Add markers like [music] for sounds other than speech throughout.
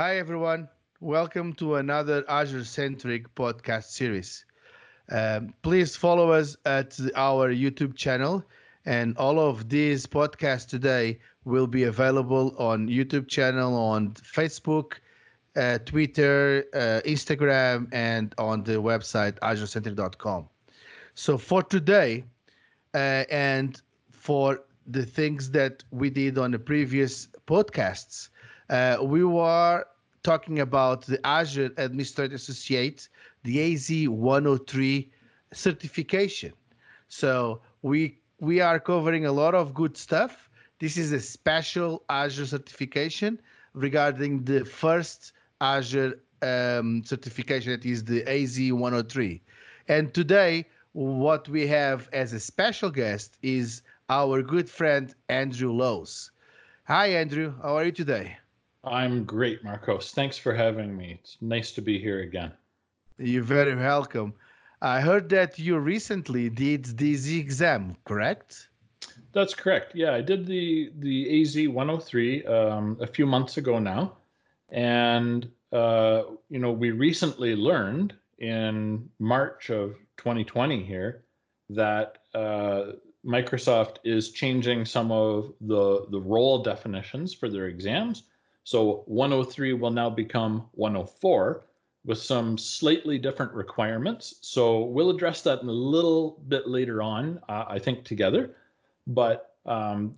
Hi, everyone. Welcome to another Azure centric podcast series. Um, please follow us at our YouTube channel, and all of these podcasts today will be available on YouTube channel, on Facebook, uh, Twitter, uh, Instagram, and on the website azurecentric.com. So for today, uh, and for the things that we did on the previous podcasts, uh, we were talking about the Azure Administrator Associate, the AZ103 certification. So we we are covering a lot of good stuff. This is a special Azure certification regarding the first Azure um, certification that is the AZ103. And today, what we have as a special guest is our good friend Andrew Lowes. Hi, Andrew. How are you today? I'm great, Marcos. Thanks for having me. It's nice to be here again. You're very welcome. I heard that you recently did the exam, correct? That's correct. Yeah, I did the the AZ 103 um, a few months ago now, and uh, you know we recently learned in March of 2020 here that uh, Microsoft is changing some of the the role definitions for their exams so 103 will now become 104 with some slightly different requirements. So we'll address that in a little bit later on, uh, I think, together. But um,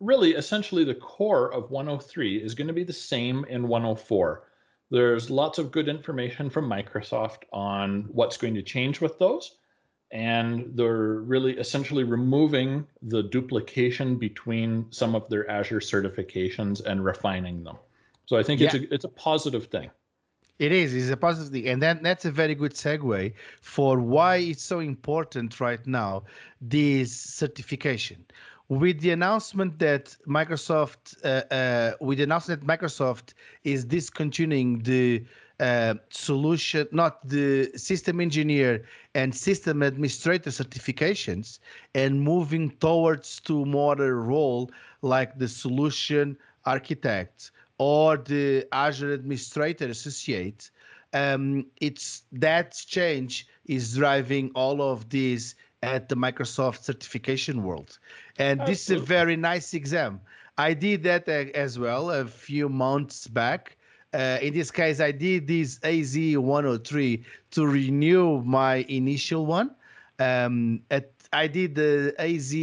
really, essentially, the core of 103 is going to be the same in 104. There's lots of good information from Microsoft on what's going to change with those. And they're really essentially removing the duplication between some of their Azure certifications and refining them. So I think yeah. it's a it's a positive thing. It is. It's a positive thing, and that that's a very good segue for why it's so important right now. This certification, with the announcement that Microsoft, uh, uh, with the announcement that Microsoft is discontinuing the uh, solution, not the system engineer and system administrator certifications, and moving towards to more a role like the solution architect or the Azure Administrator Associate, um, it's that change is driving all of this at the Microsoft certification world. And Absolutely. this is a very nice exam. I did that uh, as well a few months back. Uh, in this case, I did this AZ 103 to renew my initial one. Um, at, I did the AZ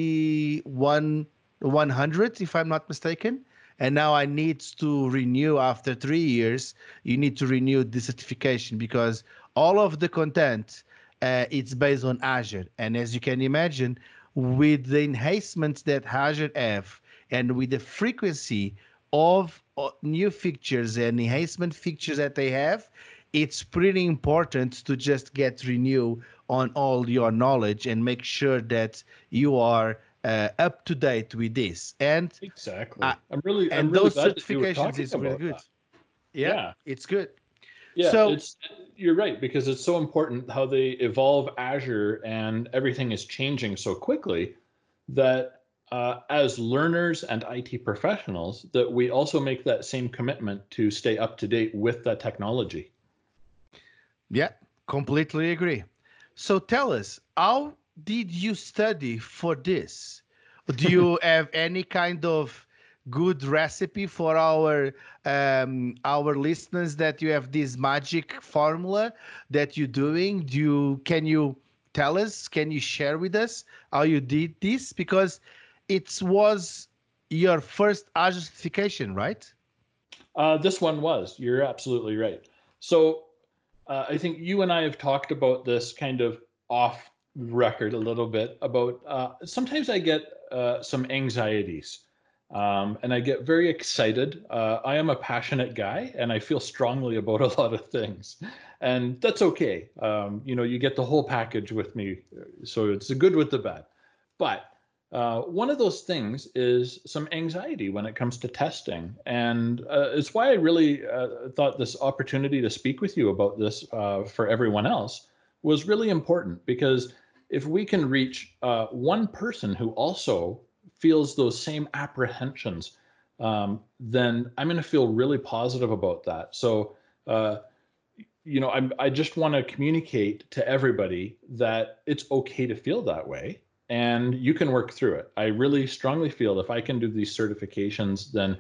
1 100, if I'm not mistaken and now I need to renew after three years. You need to renew the certification because all of the content uh, it's based on Azure, and as you can imagine, with the enhancements that Azure have and with the frequency of uh, new features and enhancement features that they have, it's pretty important to just get renew on all your knowledge and make sure that you are uh, up to date with this. And exactly, uh, I'm really and I'm really those certifications is really good. Yeah, yeah, it's good. Yeah, so it's you're right because it's so important how they evolve Azure and everything is changing so quickly that uh, as learners and IT professionals that we also make that same commitment to stay up to date with that technology. Yeah, completely agree. So tell us, how did you study for this? Do you [laughs] have any kind of good recipe for our um, our listeners that you have this magic formula that you're doing? Do you can you tell us? Can you share with us how you did this? Because it was your first Azure certification, right? Uh, this one was. You're absolutely right. So uh, I think you and I have talked about this kind of off record a little bit about uh, sometimes I get uh, some anxieties um, and I get very excited. Uh, I am a passionate guy and I feel strongly about [laughs] a lot of things, and that's okay. Um, you know, you get the whole package with me, so it's the good with the bad. But uh, one of those things is some anxiety when it comes to testing. And uh, it's why I really uh, thought this opportunity to speak with you about this uh, for everyone else was really important because if we can reach uh, one person who also feels those same apprehensions um, then I'm going to feel really positive about that. So, uh, you know, I'm, I just want to communicate to everybody that it's okay to feel that way and you can work through it. I really strongly feel if I can do these certifications, then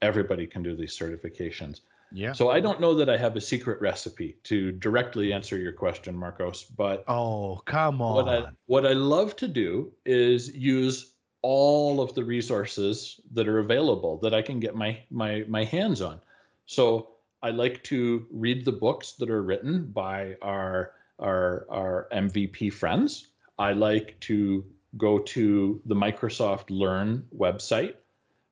everybody can do these certifications. Yeah. So I don't know that I have a secret recipe to directly answer your question, Marcos, but oh, come on. What I what I love to do is use all of the resources that are available that I can get my my my hands on. So I like to read the books that are written by our our our MVP friends. I like to go to the Microsoft Learn website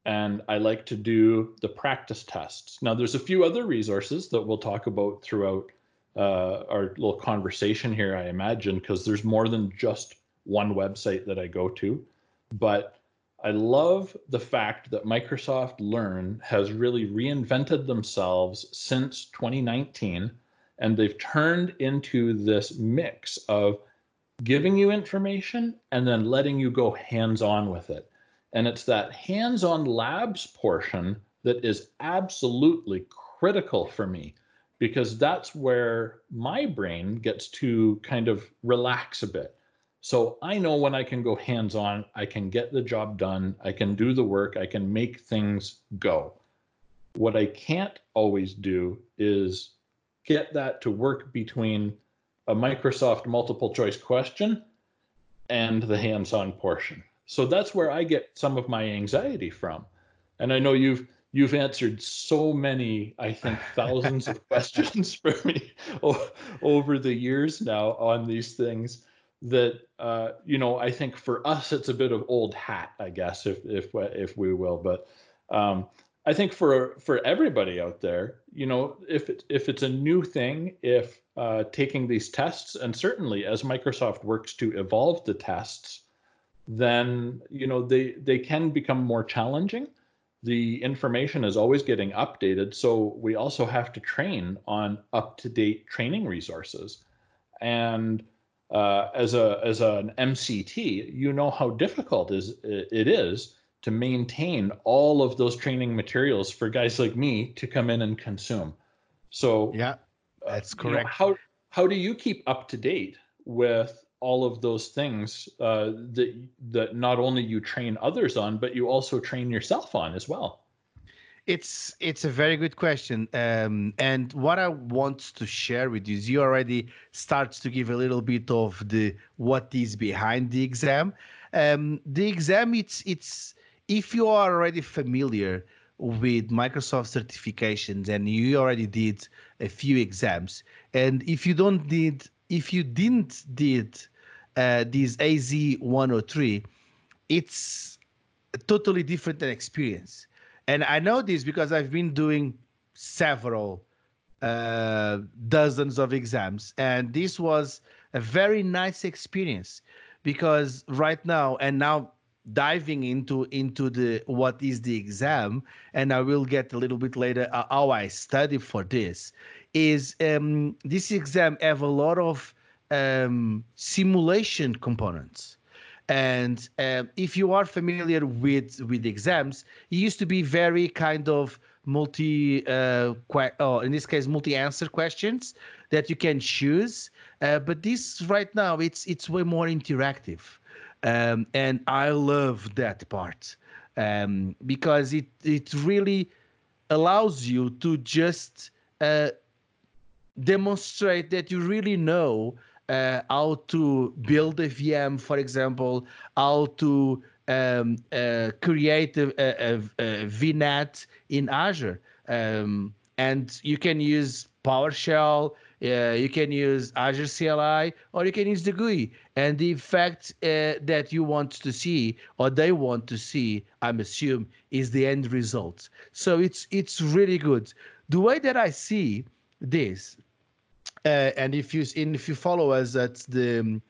and I like to do the practice tests. Now, there's a few other resources that we'll talk about throughout uh, our little conversation here, I imagine, because there's more than just one website that I go to. But I love the fact that Microsoft Learn has really reinvented themselves since 2019, and they've turned into this mix of giving you information and then letting you go hands on with it. And it's that hands on labs portion that is absolutely critical for me because that's where my brain gets to kind of relax a bit. So I know when I can go hands on, I can get the job done, I can do the work, I can make things go. What I can't always do is get that to work between a Microsoft multiple choice question and the hands on portion. So that's where I get some of my anxiety from. And I know you've you've answered so many, I think [laughs] thousands of questions for me [laughs] over the years now on these things that uh, you know I think for us it's a bit of old hat, I guess, if if if we will. But um, I think for for everybody out there, you know, if it, if it's a new thing, if uh, taking these tests, and certainly as Microsoft works to evolve the tests, then you know they they can become more challenging. The information is always getting updated, so we also have to train on up to date training resources. And uh, as a as an MCT, you know how difficult is it is to maintain all of those training materials for guys like me to come in and consume. So yeah, that's correct. You know, how how do you keep up to date with all of those things uh, that that not only you train others on, but you also train yourself on as well? It's it's a very good question, um, and what I want to share with you is you already starts to give a little bit of the what is behind the exam. Um, the exam it's it's if you are already familiar with Microsoft certifications and you already did a few exams, and if you don't did if you didn't did uh, this AZ 103, it's totally different than experience. And I know this because I've been doing several uh, dozens of exams, and this was a very nice experience because right now and now diving into into the what is the exam and i will get a little bit later uh, how i study for this is um, this exam have a lot of um, simulation components. And uh, if you are familiar with with exams it used to be very kind of multi uh, que- oh, in this case multi answer questions that you can choose. Uh, but this right now it's it's way more interactive. Um, and I love that part. Um, because it it really allows you to just uh, demonstrate that you really know uh, how to build a VM, for example, how to um, uh, create a, a, a, VNet in Azure. Um, and you can use PowerShell, uh, you can use Azure CLI or you can use the GUI. And the effect uh, that you want to see or they want to see, I'm assuming, is the end result. So it's it's really good. The way that I see this, uh, and if you if you follow us at the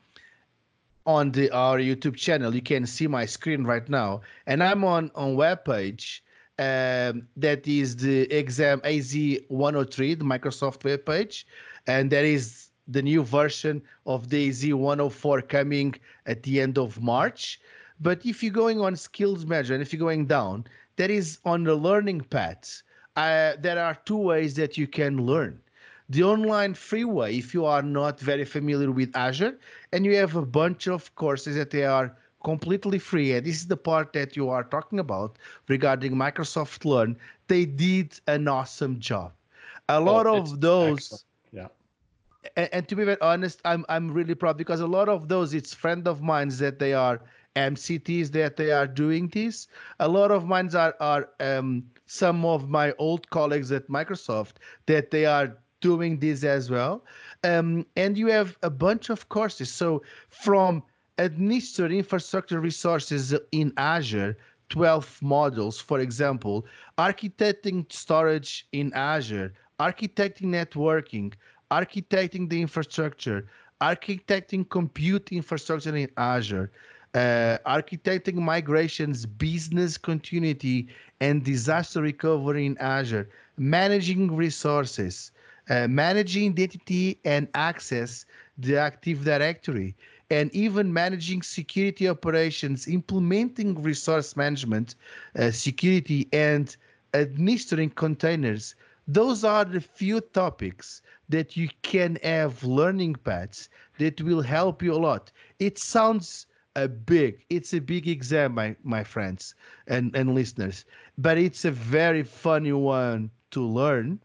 on the our YouTube channel, you can see my screen right now, and I'm on on web page. Um, that is the exam AZ 103, the Microsoft web page and there is the new version of the AZ 104 coming at the end of March. But if you're going on skills measure and if you're going down, that is on the learning path. Uh, there are two ways that you can learn the online freeway if you are not very familiar with Azure, and you have a bunch of courses that they are completely free. And this is the part that you are talking about regarding Microsoft Learn. They did an awesome job. A oh, lot of those. Excellent. Yeah. And, and, to be very honest, I'm I'm really proud because a lot of those it's friend of mine that they are MCTs that they are doing this. A lot of mine are are um, some of my old colleagues at Microsoft that they are doing this as well. Um, and you have a bunch of courses. So from administer infrastructure resources in Azure, 12 modules, for example, architecting storage in Azure, architecting networking, architecting the infrastructure, architecting compute infrastructure in Azure, uh, architecting migrations, business continuity, and disaster recovery in Azure, managing resources, uh, managing identity and access the Active Directory, and even managing security operations, implementing resource management, uh, security, and administering containers. Those are the few topics that you can have learning paths that will help you a lot. It sounds a big, it's a big exam, my, my friends and, and listeners, but it's a very funny one to learn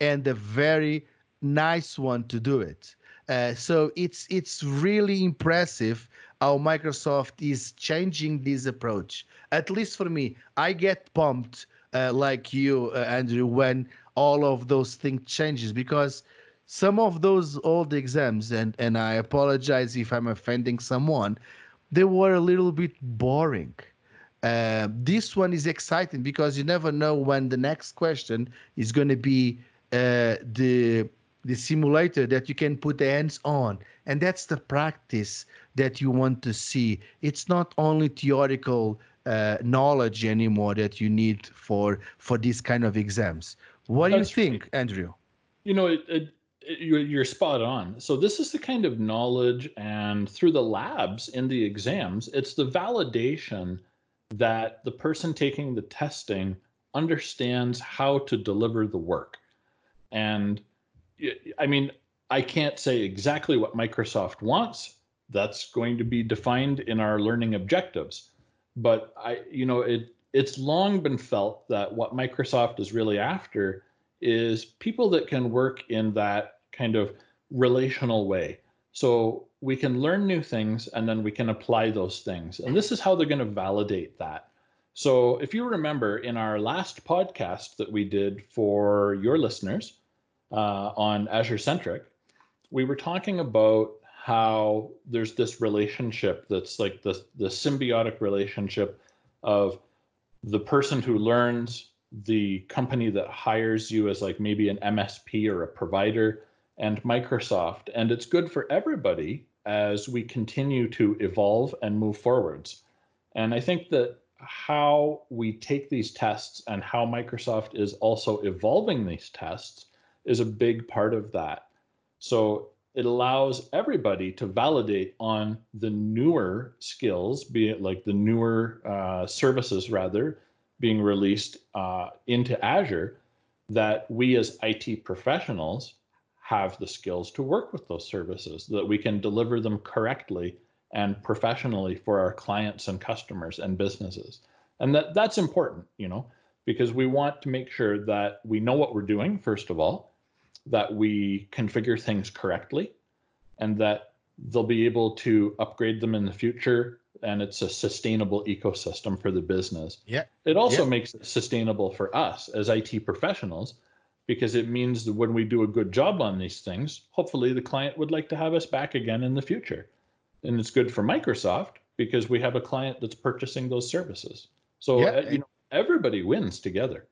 and a very nice one to do it. Uh, so it's it's really impressive how Microsoft is changing this approach. At least for me, I get pumped uh, like you, uh, Andrew, when all of those things changes because some of those old exams, and and I apologize if I'm offending someone, they were a little bit boring. Uh, this one is exciting because you never know when the next question is going to be the the simulator that you can put hands on. And that's the practice that you want to see. It's not only theoretical uh, knowledge anymore that you need for for these kind of exams. What that's do you think right. andrew? You know it, it, it, you're, you're spot on. So this is the kind of knowledge and through the labs in the exams it's the validation that the person taking the testing understands how to deliver the work and I mean, I can't say exactly what Microsoft wants. That's going to be defined in our learning objectives. But I, you know, it it's long been felt that what Microsoft is really after is people that can work in that kind of relational way. So we can learn new things and then we can apply those things. And this is how they're going to validate that. So if you remember in our last podcast that we did for your listeners, uh, on Azure Centric, we were talking about how there's this relationship that's like the, the symbiotic relationship of the person who learns the company that hires you as like maybe an MSP or a provider and Microsoft. And it's good for everybody as we continue to evolve and move forwards. And I think that how we take these tests and how Microsoft is also evolving these tests is a big part of that. So it allows everybody to validate on the newer skills, be it like the newer uh, services rather being released uh, into Azure, that we as IT professionals have the skills to work with those services, that we can deliver them correctly and professionally for our clients and customers and businesses. And that that's important, you know, because we want to make sure that we know what we're doing, first of all, that we configure things correctly and that they'll be able to upgrade them in the future and it's a sustainable ecosystem for the business. Yeah. It also yeah. makes it sustainable for us as IT professionals because it means that when we do a good job on these things, hopefully the client would like to have us back again in the future. And it's good for Microsoft because we have a client that's purchasing those services. So yeah. uh, you know everybody wins together.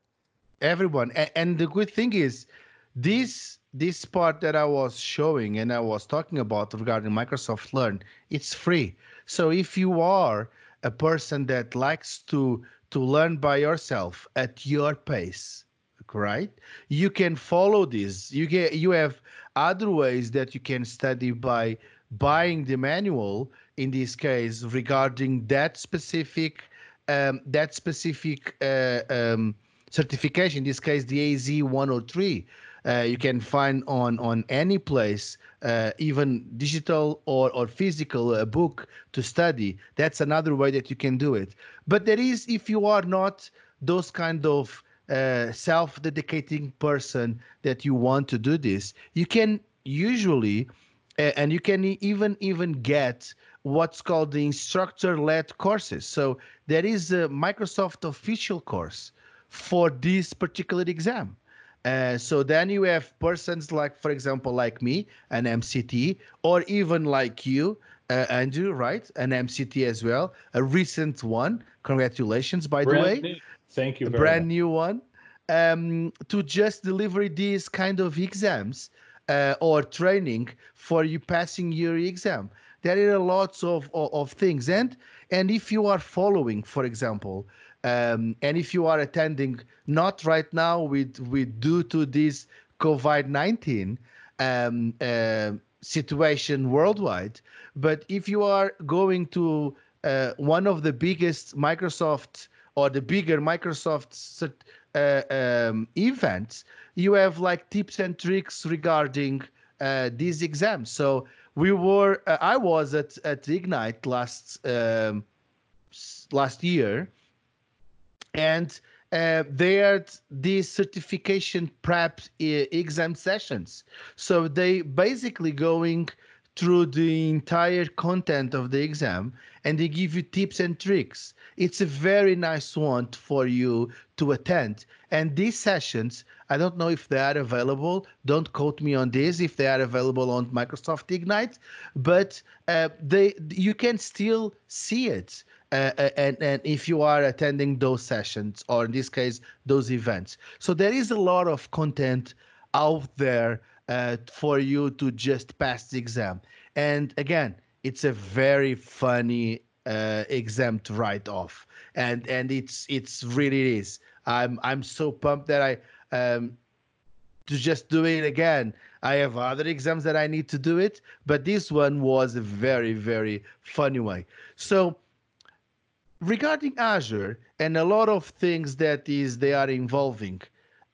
Everyone. And the good thing is this this part that I was showing and I was talking about regarding Microsoft Learn, it's free. So if you are a person that likes to to learn by yourself at your pace, right? You can follow this. You get you have other ways that you can study by buying the manual in this case regarding that specific um, that specific uh, um, certification, in this case, the AZ 103, uh, you can find on on any place, uh, even digital or or physical uh, book to study. That's another way that you can do it. But there is, if you are not those kind of uh, self-dedicating person that you want to do this, you can usually, uh, and you can even even get what's called the instructor-led courses. So there is a Microsoft official course for this particular exam. Uh, so then you have persons like, for example, like me, an MCT, or even like you, uh, Andrew, right? An MCT as well, a recent one. Congratulations, by brand the way. New. Thank you. a brand much. new one. Um, to just deliver these kind of exams uh, or training for you passing your exam. There are lots of, of, of things, and and if you are following, for example, um, and if you are attending, not right now with with due to this COVID nineteen um, uh, situation worldwide, but if you are going to uh, one of the biggest Microsoft or the bigger Microsoft uh, um, events, you have like tips and tricks regarding uh, these exams. So we were, uh, I was at at Ignite last um, last year and uh, they are these certification prep exam sessions. So they basically going through the entire content of the exam and they give you tips and tricks. It's a very nice one for you to attend. And these sessions, I don't know if they are available. Don't quote me on this if they are available on Microsoft Ignite, but uh, they you can still see it. Uh, uh, and and if you are attending those sessions or in this case those events so there is a lot of content out there uh, for you to just pass the exam and again it's a very funny uh, exam to write off. And and it's it's really is. I'm i'm so pumped that i um to just do it again. I have other exams that i need to do it but this one was a very very funny way. So regarding Azure and a lot of things that is they are involving,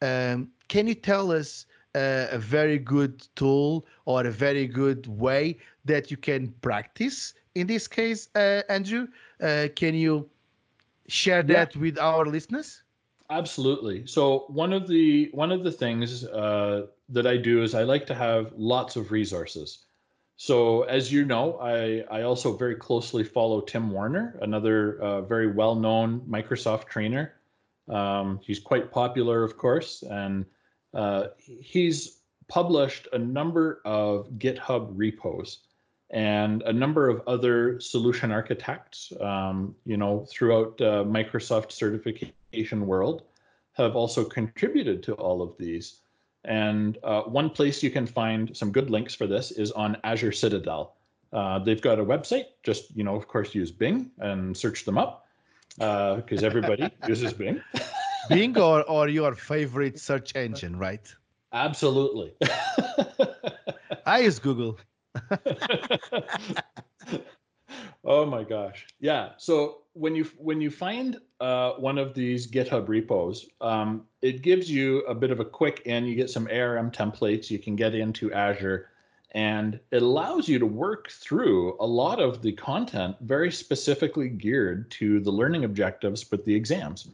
um, can you tell us uh, a very good tool or a very good way that you can practice in this case, uh, Andrew? Uh, can you share that yeah. with our listeners? Absolutely. So one of the one of the things uh, that I do is I like to have lots of resources. So, as you know, I, I also very closely follow Tim Warner, another uh, very well known Microsoft trainer. Um, he's quite popular, of course, and uh, he's published a number of GitHub repos and a number of other solution architects, um, you know, throughout uh, Microsoft certification world have also contributed to all of these. And uh, one place you can find some good links for this is on Azure Citadel. Uh, they've got a website. Just you know, of course, use Bing and search them up because uh, everybody [laughs] uses Bing. Bing or or your favorite search engine, right? Absolutely. [laughs] I use Google. Oh my gosh, yeah. So when you when you find uh, one of these GitHub repos, um, it gives you a bit of a quick in. You get some ARM templates. You can get into Azure, and it allows you to work through a lot of the content very specifically geared to the learning objectives with the exams.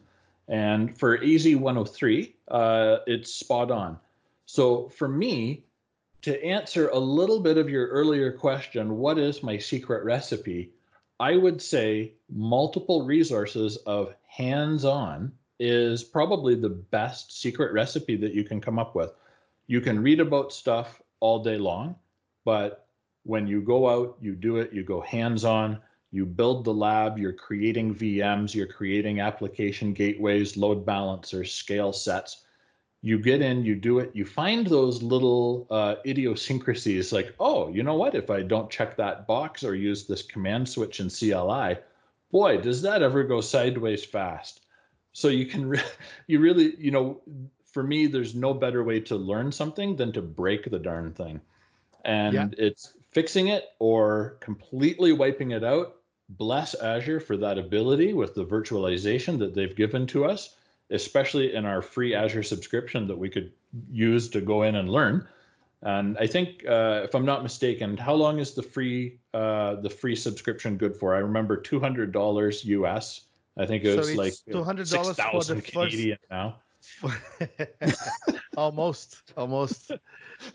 And for AZ 103, uh, it's spot on. So for me, to answer a little bit of your earlier question, what is my secret recipe? I would say multiple resources of hands on is probably the best secret recipe that you can come up with. You can read about stuff all day long, but when you go out, you do it, you go hands on, you build the lab, you're creating VMs, you're creating application gateways, load balancers, scale sets you get in, you do it, you find those little uh, idiosyncrasies like, oh, you know what? If I don't check that box or use this command switch in CLI, boy, does that ever go sideways fast. So you can, re- [laughs] you really, you know, for me, there's no better way to learn something than to break the darn thing. And yeah. it's fixing it or completely wiping it out. bless Azure for that ability with the virtualization that they've given to us, especially in our free Azure subscription that we could use to go in and learn. And I think, uh, if I'm not mistaken, how long is the free uh, the free subscription good for? I remember two hundred dollars US. I think it was so like two hundred dollars for the Canadian first. now. [laughs] almost, almost.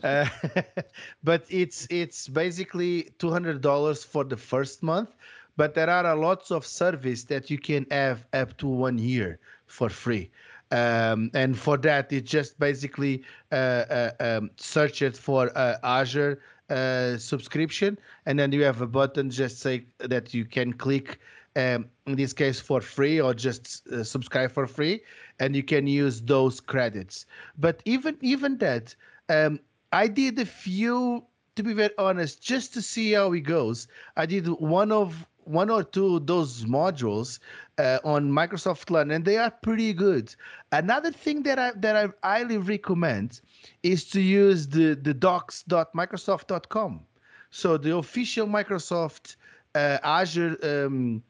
Uh, [laughs] but it's it's basically two hundred dollars for the first month. But there are a lots of service that you can have up to one year for free. Um, and for that, it just basically uh, uh, um, search it for uh, Azure uh, subscription, and then you have a button just say that you can click. Um, in this case, for free or just uh, subscribe for free, and you can use those credits. But even even that, um, I did a few. To be very honest, just to see how it goes, I did one of one or two those modules uh, on Microsoft Learn, and they are pretty good. Another thing that I that I highly recommend is to use the the docs.microsoft.com. So the official Microsoft uh, Azure um,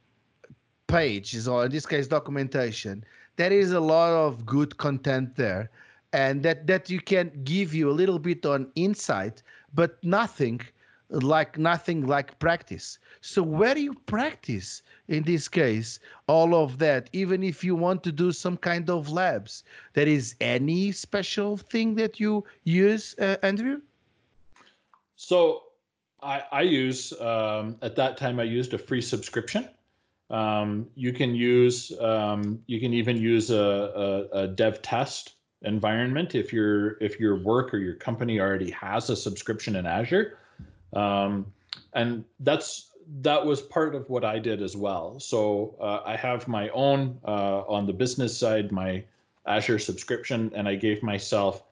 page is, or in this case, documentation. There is a lot of good content there, and that that you can give you a little bit on insight, but nothing like nothing like practice. So where do you practice in this case all of that, even if you want to do some kind of labs, there is any special thing that you use, uh, Andrew? So I, I use um, at that time I used a free subscription. Um, you can use um, you can even use a, a, a dev test environment if your if your work or your company already has a subscription in Azure um, and that's that was part of what I did as well. So uh, I have my own uh, on the business side, my Azure subscription, and I gave myself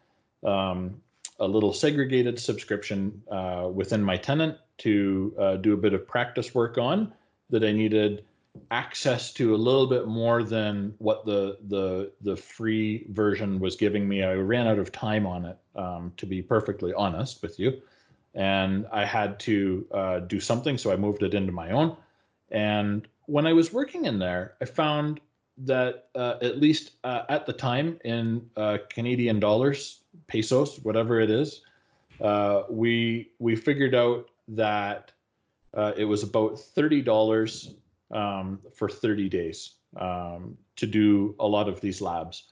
um, a little segregated subscription uh, within my tenant to uh, do a bit of practice work on that I needed access to a little bit more than what the the the free version was giving me. I ran out of time on it, um, to be perfectly honest with you and I had to uh, do something, so I moved it into my own. And when I was working in there, I found that uh, at least uh, at the time in uh, Canadian dollars, pesos, whatever it is, uh, we we figured out that uh, it was about thirty dollars um, for thirty days um, to do a lot of these labs.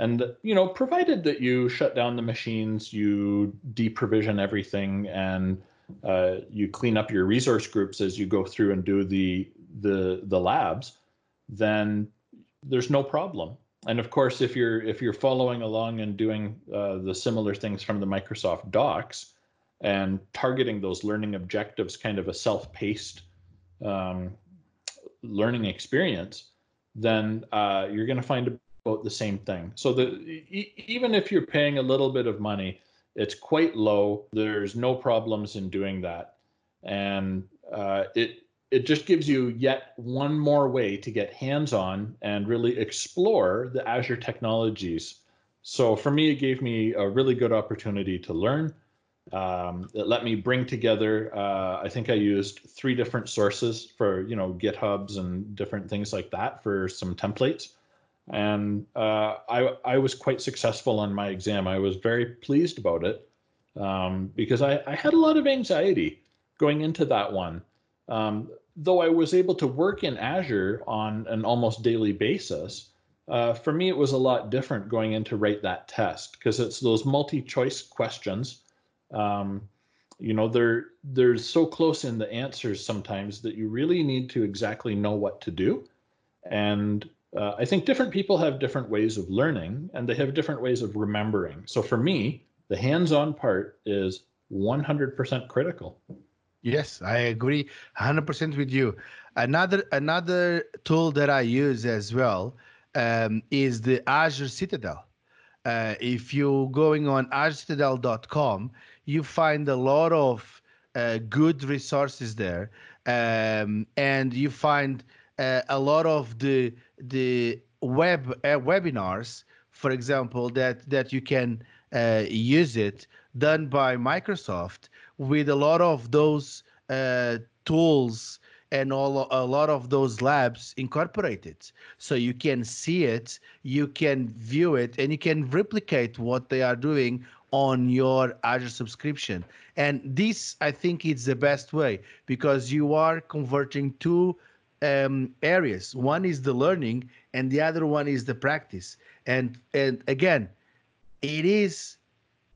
And you know, provided that you shut down the machines, you deprovision everything, and uh, you clean up your resource groups as you go through and do the the the labs, then there's no problem. And of course, if you're if you're following along and doing uh, the similar things from the Microsoft Docs and targeting those learning objectives, kind of a self-paced um, learning experience, then uh, you're going to find about the same thing. So the e- even if you're paying a little bit of money, it's quite low. There's no problems in doing that, and uh, it it just gives you yet one more way to get hands-on and really explore the Azure technologies. So for me, it gave me a really good opportunity to learn. Um, it let me bring together. Uh, I think I used three different sources for you know GitHubs and different things like that for some templates and uh, I I was quite successful on my exam. I was very pleased about it um, because I, I had a lot of anxiety going into that one. Um, though I was able to work in Azure on an almost daily basis, uh, for me it was a lot different going in to write that test because it's those multi-choice questions. Um, you know they're they're so close in the answers sometimes that you really need to exactly know what to do and uh, I think different people have different ways of learning and they have different ways of remembering. So for me, the hands on part is 100% critical. Yes, I agree 100% with you. Another another tool that I use as well um, is the Azure Citadel. Uh, if you're going on azurecitadel.com, you find a lot of uh, good resources there, um, and you find uh, a lot of the the web uh, webinars, for example, that that you can uh, use it done by Microsoft with a lot of those uh, tools and all a lot of those labs incorporated. so you can see it you can view it and you can replicate what they are doing on your azure subscription and this i think is the best way because you are converting two um, areas. One is the learning and the other one is the practice. And and again it is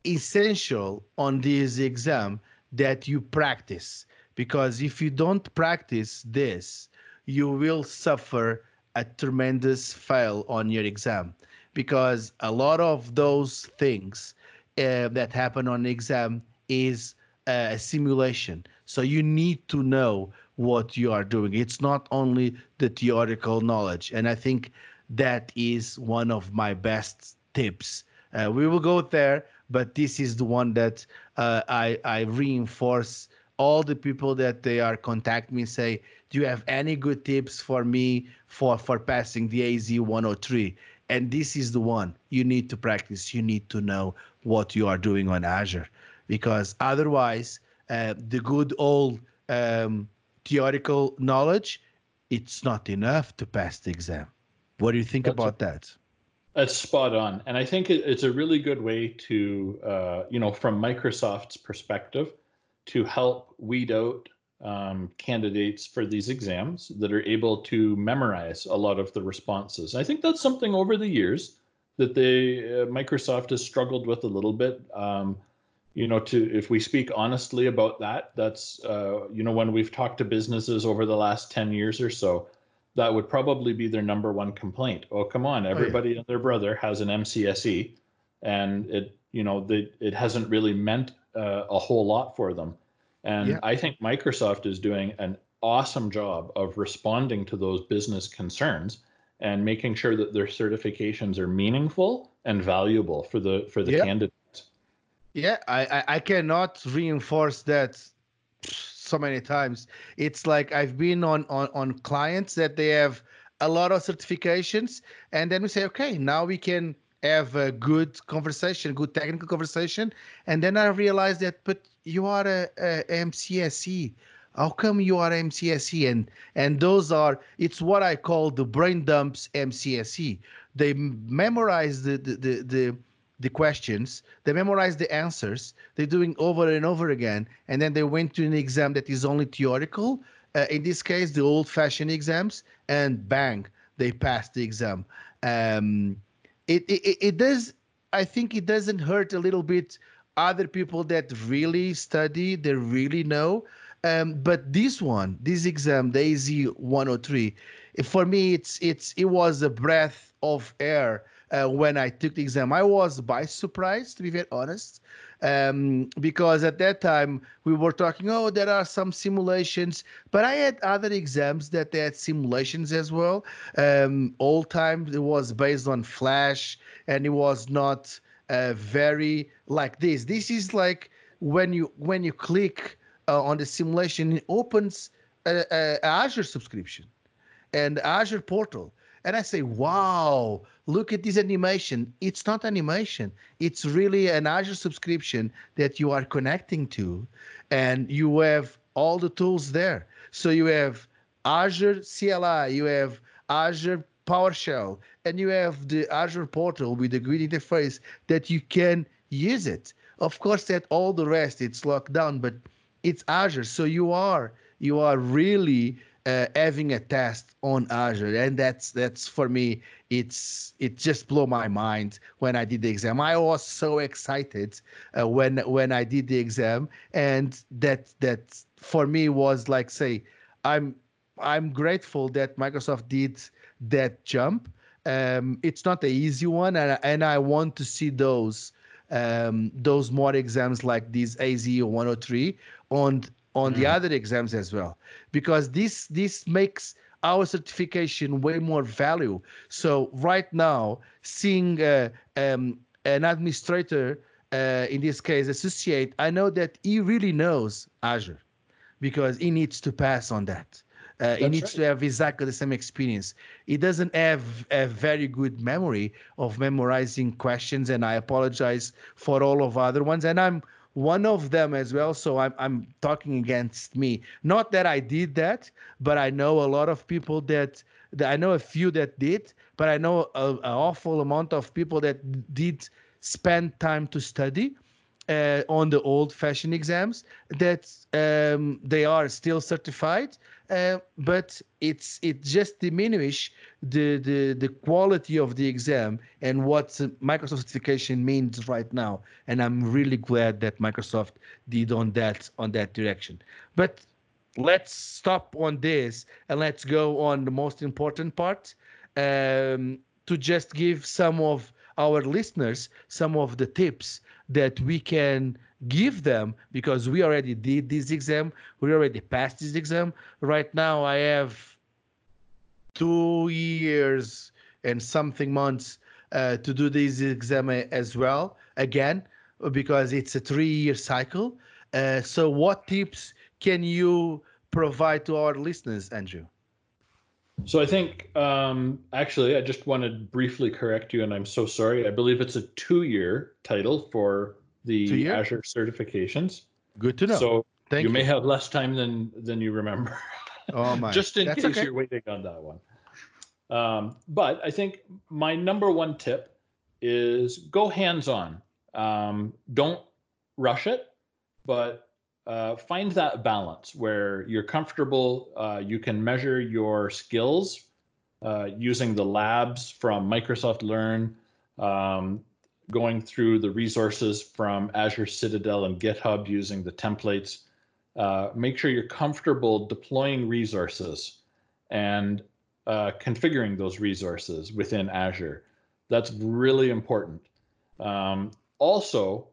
essential on this exam that you practice because if you don't practice this you will suffer a tremendous fail on your exam. Because a lot of those things uh, that happen on exam is a simulation. So you need to know what you are doing. It's not only the theoretical knowledge and i think that is one of my best tips. Uh, we will go there but this is the one that uh, I, I reinforce all the people that they are contact me say do you have any good tips for me for for passing the az 103 and this is the one you need to practice. You need to know what you are doing on azure because otherwise uh, the good old um, theoretical knowledge it's not enough to pass the exam what do you think That's about a- that that's spot on, and I think it's a really good way to, uh, you know, from Microsoft's perspective, to help weed out um, candidates for these exams that are able to memorize a lot of the responses. I think that's something over the years that they uh, Microsoft has struggled with a little bit. Um, you know, to if we speak honestly about that, that's uh, you know when we've talked to businesses over the last ten years or so, that would probably be their number one complaint. Oh, come on, everybody oh, yeah. and their brother has an MCSE, and it you know they, it hasn't really meant uh, a whole lot for them. And yeah. I think Microsoft is doing an awesome job of responding to those business concerns and making sure that their certifications are meaningful and valuable for the for the yeah. candidates. Yeah, I, I cannot reinforce that so many times. It's like I've been on on on clients that they have a lot of certifications, and then we say, okay, now we can have a good conversation, good technical conversation, and then I realized that, but you are a, a MCSE. How come you are MCSE? And and those are it's what I call the brain dumps MCSE. They memorize the the the, the the questions, they memorize the answers, they're doing over and over again, and then they went to an exam that is only theoretical. Uh, in this case, the old-fashioned exams, and bang, they passed the exam. Um, it, it it does. I think it doesn't hurt a little bit other people that really study, they really know. Um, but this one, this exam, the AZ 103, for me, it's it's it was a breath of air uh, when I took the exam. I was by surprise, to be very honest, um, because at that time we were talking, oh, there are some simulations, but I had other exams that they had simulations as well. Um, all time it was based on Flash, and it was not uh, very like this. This is like when you when you click uh, on the simulation, it opens a, Azure subscription and Azure portal and I say, wow, look at this animation. It's not animation. It's really an Azure subscription that you are connecting to, and you have all the tools there. So you have Azure CLI, you have Azure PowerShell, and you have the Azure portal with the GUID interface that you can use it. Of course, that all the rest it's locked down, but it's Azure. So you are you are really uh, having a test on Azure, and that's that's for me. It's it just blew my mind when I did the exam. I was so excited uh, when when I did the exam, and that that for me was like say, I'm I'm grateful that Microsoft did that jump. Um, it's not the easy one, and and I want to see those um, those more exams like this AZ 103 on on mm. the other exams as well because this this makes our certification way more value so right now seeing uh, um, an administrator uh, in this case associate i know that he really knows azure because he needs to pass on that uh, he needs right. to have exactly the same experience. He doesn't have a very good memory of memorizing questions, and I apologize for all of other ones. And I'm one of them as well. So I'm I'm talking against me. Not that I did that, but I know a lot of people that, that I know a few that did, but I know an awful amount of people that did spend time to study uh, on the old-fashioned exams that um, they are still certified, uh, but it's it just diminish the, the the quality of the exam and what Microsoft certification means right now. And I'm really glad that Microsoft did on that on that direction. But let's stop on this and let's go on the most important part um, to just give some of our listeners some of the tips that we can give them because we already did this exam we already passed this exam. Right now i have two years and something months uh, to do this exam as well again because it's a three year cycle. Uh, so what tips can you provide to our listeners andrew so I think um, actually I just want to briefly correct you, and I'm so sorry. I believe it's a two-year title for the Azure certifications. Good to know. So Thank you, you, may have less time than than you remember. Oh my! [laughs] just in That's case okay. you're waiting on that one. Um, but I think my number one tip is go hands-on. Um, don't rush it, but uh, find that balance where you're comfortable. Uh, you can measure your skills uh, using the labs from Microsoft Learn, um, going through the resources from Azure Citadel and GitHub using the templates. Uh, make sure you're comfortable deploying resources and uh, configuring those resources within Azure. That's really important. Um, also,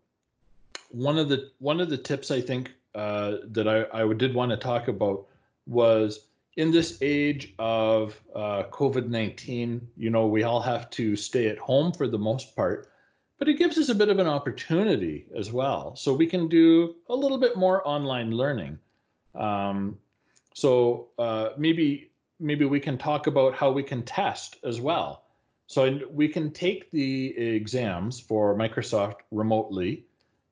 one of the one of the tips I think uh, that I, I did want to talk about was in this age of uh, COVID 19, you know, we all have to stay at home for the most part, but it gives us a bit of an opportunity as well. So we can do a little bit more online learning. Um, so uh, maybe maybe we can talk about how we can test as well. So we can take the exams for Microsoft remotely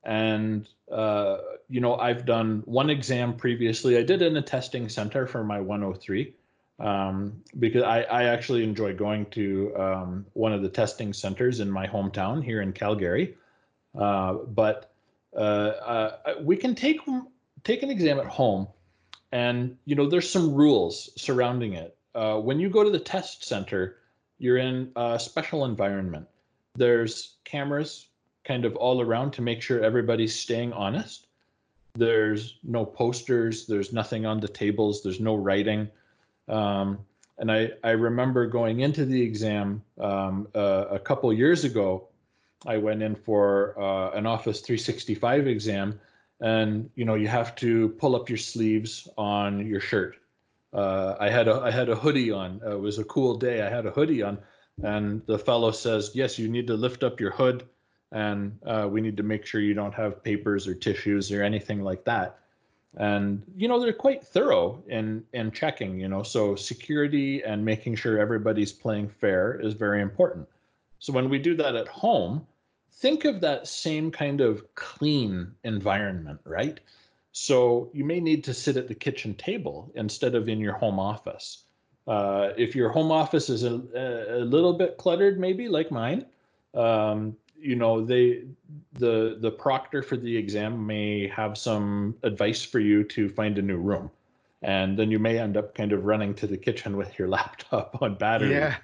and uh, you know i've done one exam previously. I did in a testing center for my 103 um, because I, I actually enjoy going to um, one of the testing centers in my hometown here in calgary. Uh, but uh, uh we can take take an exam at home and you know there's some rules surrounding it. Uh, when you go to the test center you're in a special environment. There's cameras kind of all around to make sure everybody's staying honest. There's no posters, there's nothing on the tables, there's no writing. Um, and I, I remember going into the exam um, uh, a couple years ago. I went in for uh, an Office 365 exam, and you know you have to pull up your sleeves on your shirt. Uh, I had a I had a hoodie on. it was a cool day. I had a hoodie on, and the fellow says, "Yes, you need to lift up your hood and uh, we need to make sure you don't have papers or tissues or anything like that. And you know they're quite thorough in in checking you know so security and making sure everybody's playing fair is very important. So when we do that at home think of that same kind of clean environment right? So you may need to sit at the kitchen table instead of in your home office. Uh, if your home office is a, a little bit cluttered maybe like mine um, you know they the the proctor for the exam may have some advice for you to find a new room. And then you may end up kind of running to the kitchen with your [laughs] laptop on battery. Yeah.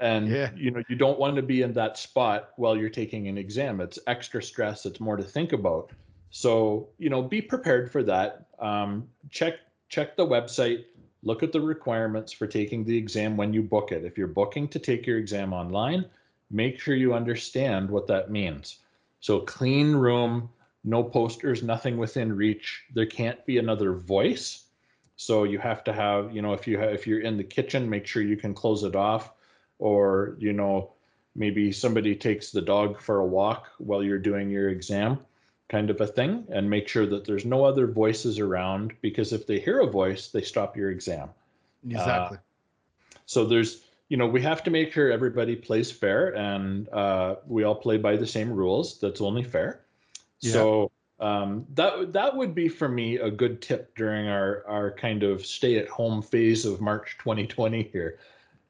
And yeah. you know you don't want to be in that spot while you're taking an exam. It's extra stress. It's more to think about. So you know be prepared for that. Um, check check the website. Look at the requirements for taking the exam when you book it. If you're booking to take your exam online make sure you understand what that means. So clean room, no posters, nothing within reach. There can't be another voice. So you have to have, you know, if you have, if you're in the kitchen, make sure you can close it off, or you know, maybe somebody takes the dog for a walk while you're doing your exam, kind of a thing, and make sure that there's no other voices around because if they hear a voice, they stop your exam. Exactly. Uh, so there's you know, we have to make sure everybody plays fair and uh, we all play by the same rules. That's only fair. Yeah. So um, that that would be for me a good tip during our our kind of stay at home phase of March 2020 here.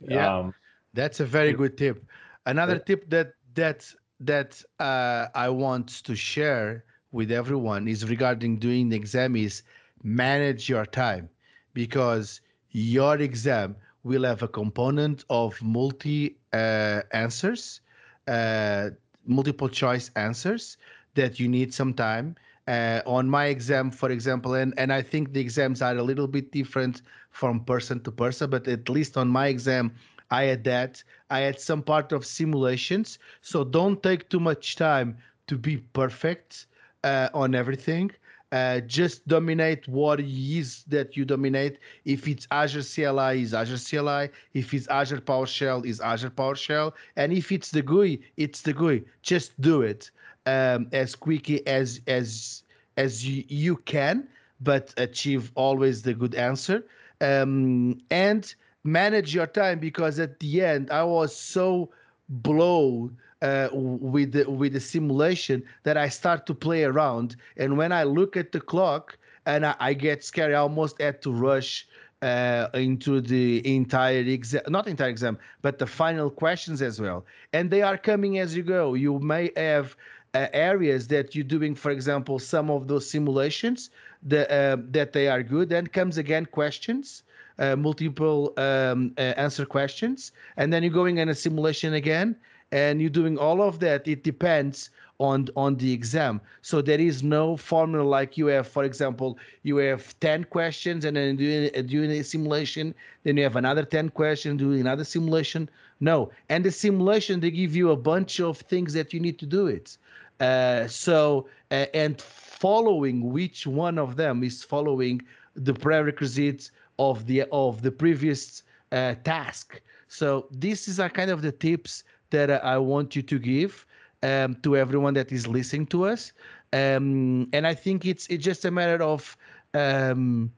Yeah, um, that's a very good tip. Another yeah. tip that that that uh, I want to share with everyone is regarding doing the exam is manage your time because your exam will have a component of multi uh, answers, uh, multiple choice answers that you need some time. Uh, on my exam, for example, and, and I think the exams are a little bit different from person to person, but at least on my exam, I had that. I had some part of simulations. So don't take too much time to be perfect uh, on everything. Uh, just dominate what is that you dominate. If it's Azure CLI, is Azure CLI. If it's Azure PowerShell, is Azure PowerShell. And if it's the GUI, it's the GUI. Just do it um, as quickly as as as you, you can, but achieve always the good answer. Um, and manage your time because at the end I was so blown uh, with the, with the simulation that I start to play around. And when I look at the clock and I, I get scared, I almost had to rush uh, into the entire exam, not entire exam, but the final questions as well. And they are coming as you go. You may have uh, areas that you're doing, for example, some of those simulations that uh, that they are good. Then comes again questions, uh, multiple um, uh, answer questions, and then you're going in a simulation again, and you're doing all of that. It depends on on the exam. So there is no formula like you have, for example, you have 10 questions and then doing, doing a simulation, then you have another 10 questions, doing another simulation. No. And the simulation, they give you a bunch of things that you need to do it. Uh, so uh, and following which one of them is following the prerequisites of the of the previous uh, task. So this is a kind of the tips that I want you to give um, to everyone that is listening to us. Um, and I think it's it's just a matter of um,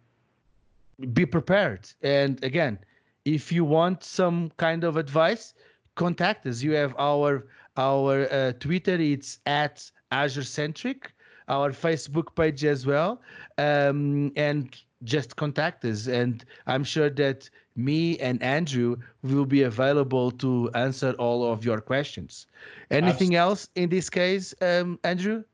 be prepared. And again, if you want some kind of advice, contact us. You have our our uh, Twitter, it's at Azure Centric. Our Facebook page as well, um, and just contact us. And I'm sure that me and Andrew will be available to answer all of your questions. Anything Absolutely. else in this case, um, Andrew?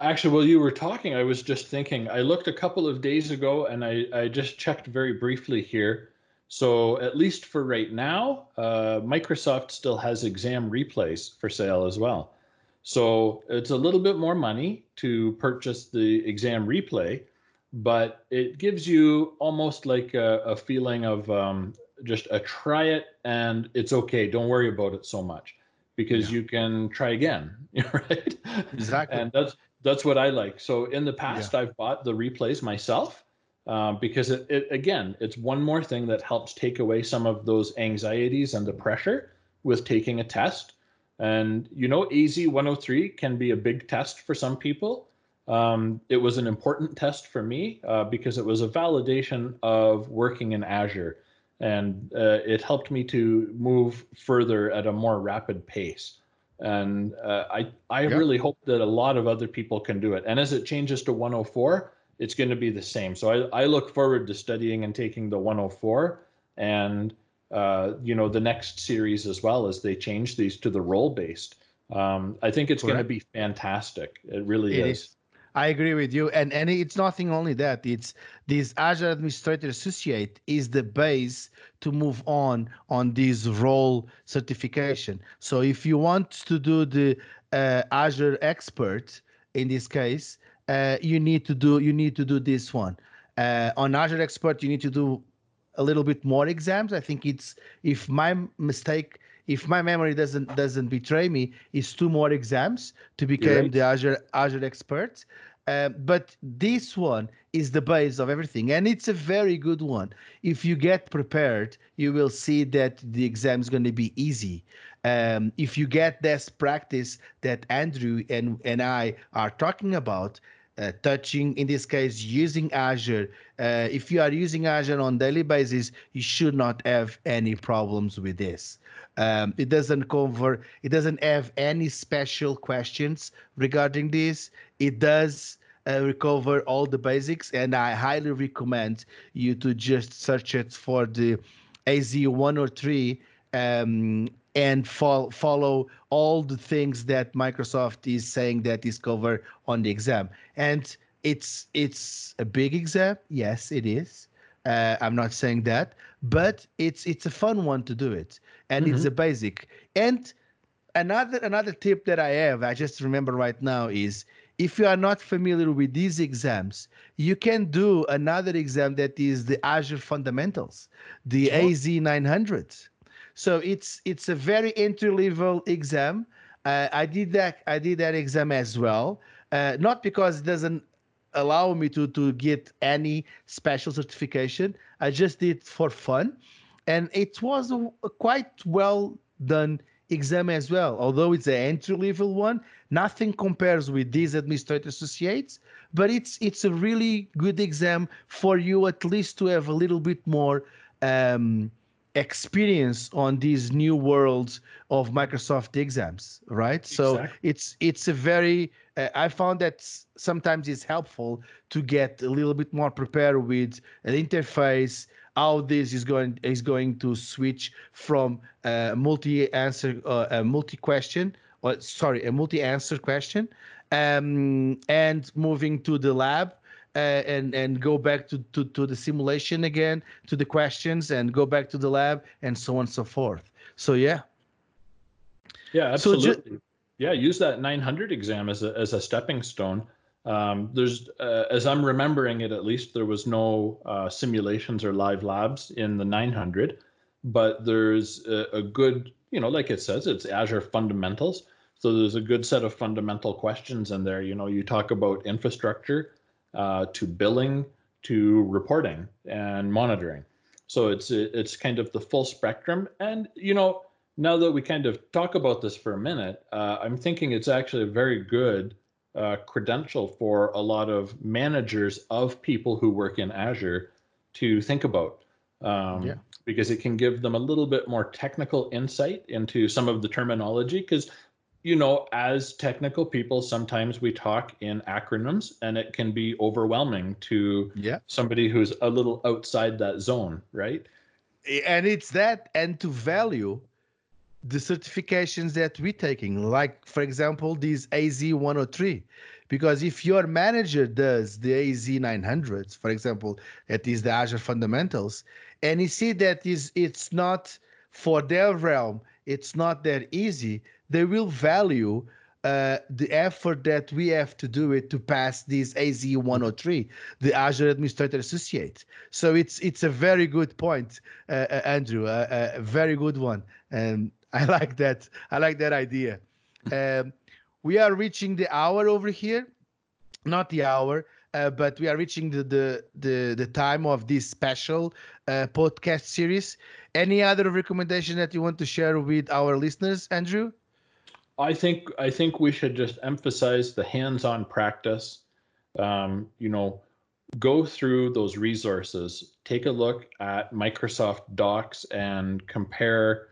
Actually, while you were talking, I was just thinking. I looked a couple of days ago, and I, I just checked very briefly here. So at least for right now, uh, Microsoft still has exam replays for sale as well. So it's a little bit more money to purchase the exam replay, but it gives you almost like a, a feeling of um, just a try it and it's okay. Don't worry about it so much because yeah. you can try again, [laughs] right? Exactly. And that's that's what I like. So in the past, yeah. I've bought the replays myself um, because it, it again it's one more thing that helps take away some of those anxieties and the pressure with taking a test and you know az 103 can be a big test for some people um, it was an important test for me uh, because it was a validation of working in azure and uh, it helped me to move further at a more rapid pace and uh, i i yep. really hope that a lot of other people can do it and as it changes to 104 it's going to be the same. So I, I look forward to studying and taking the 104 and uh, you know the next series as well as they change these to the role based. Um, I think it's going to be fantastic. It really it is. is. I agree with you, and and it's nothing only that. It's this Azure Administrator Associate is the base to move on on this role certification. So if you want to do the uh, Azure Expert in this case, uh, you need to do you need to do this one. Uh, on Azure Expert, you need to do a little bit more exams. I think it's if my mistake, if my memory doesn't doesn't betray me, it's two more exams to become right. the Azure Azure Expert. Uh, but this one is the base of everything, and it's a very good one. If you get prepared, you will see that the exam is going to be easy. Um, if you get this practice that Andrew and, and I are talking about, uh, touching, in this case, using Azure. Uh, if you are using Azure on daily basis, you should not have any problems with this. Um, it doesn't cover, it doesn't have any special questions regarding this. It does uh, recover all the basics, and I highly recommend you to just search it for the AZ103 um, and fo- follow all the things that Microsoft is saying that is covered on the exam. And it's it's a big exam, yes, it is. Uh, I'm not saying that, but it's it's a fun one to do it, and mm-hmm. it's a basic. And another another tip that I have, I just remember right now is if you are not familiar with these exams, you can do another exam that is the Azure Fundamentals, the sure. AZ900. So it's it's a very entry level exam. Uh, I did that I did that exam as well. Uh, not because it doesn't allow me to to get any special certification. I just did for fun, and it was a, a quite well done exam as well. Although it's an entry level one, nothing compares with these administrator associates. But it's it's a really good exam for you at least to have a little bit more um, experience on these new worlds of Microsoft exams, right? Exactly. So it's it's a very uh, I found that sometimes it's helpful to get a little bit more prepared with an interface, how this is going is going to switch from a multi-answer, uh, a multi-question, or sorry, a multi-answer question, um, and moving to the lab uh, and and go back to, to to the simulation again to the questions and go back to the lab and so on and so forth. So yeah. Yeah absolutely so ju- yeah use that 900 exam as a, as a stepping stone. Um, there's uh, as i'm remembering it at least there was no uh, simulations or live labs in the 900 but there's a, a good you know like it says it's azure fundamentals. So there's a good set of fundamental questions in there. You know you talk about infrastructure uh, to billing to reporting and monitoring. So it's it's kind of the full spectrum. And you know, now that we kind of talk about this for a minute, uh, I'm thinking it's actually a very good uh, credential for a lot of managers of people who work in Azure to think about. Um, yeah. Because it can give them a little bit more technical insight into some of the terminology. Because you know, as technical people, sometimes we talk in acronyms and it can be overwhelming to yeah. somebody who's a little outside that zone, right? And it's that, and to value the certifications that we're taking, like, for example, these AZ 103. Because if your manager does the AZ 900s, for example, that is the Azure Fundamentals, and you see that is it's not for their realm, it's not that easy they will value uh, the effort that we have to do it to pass this AZ 103, the Azure Administrator Associate. So it's it's a very good point, uh, uh Andrew, uh, a very good one, and [laughs] I like that. I like that idea. Um, we are reaching the hour over here, not the hour. Uh, but we are reaching the, the the the time of this special uh, podcast series. Any other recommendation that you want to share with our listeners, Andrew? I think I think we should just emphasize the hands-on practice. Um, you know, go through those resources. Take a look at Microsoft Docs and compare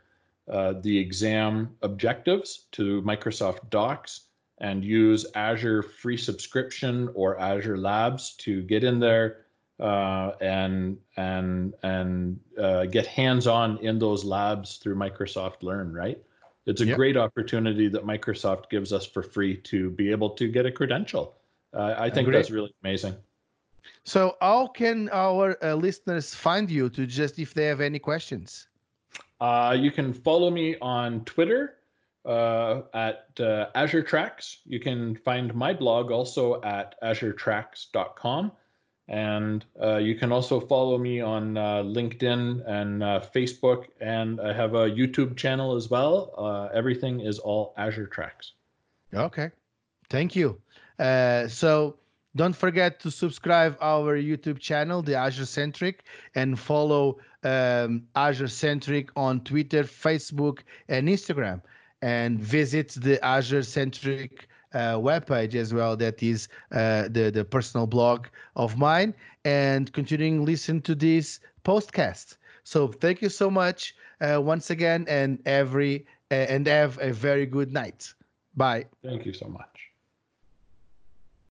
uh, the exam objectives to Microsoft Docs, and use Azure free subscription or Azure Labs to get in there uh, and and and uh, get hands-on in those labs through Microsoft Learn. Right it's a yep. great opportunity that Microsoft gives us for free to be able to get a credential. Uh, I think that's really amazing. So, how can our uh, listeners find you to just if they have any questions? Uh, you can follow me on Twitter uh, at uh, Azure Tracks. You can find my blog also at azuretracks.com. And uh, you can also follow me on uh, LinkedIn and uh, Facebook, and I have a YouTube channel as well. Uh, everything is all Azure Tracks. Okay, thank you. Uh, so don't forget to subscribe our YouTube channel, the Azure Centric, and follow um, Azure Centric on Twitter, Facebook, and Instagram, and visit the Azure Centric uh, webpage as well that is uh, the the personal blog of mine and continuing listen to this podcast. So thank you so much uh, once again and every uh, and have a very good night. Bye. Thank you so much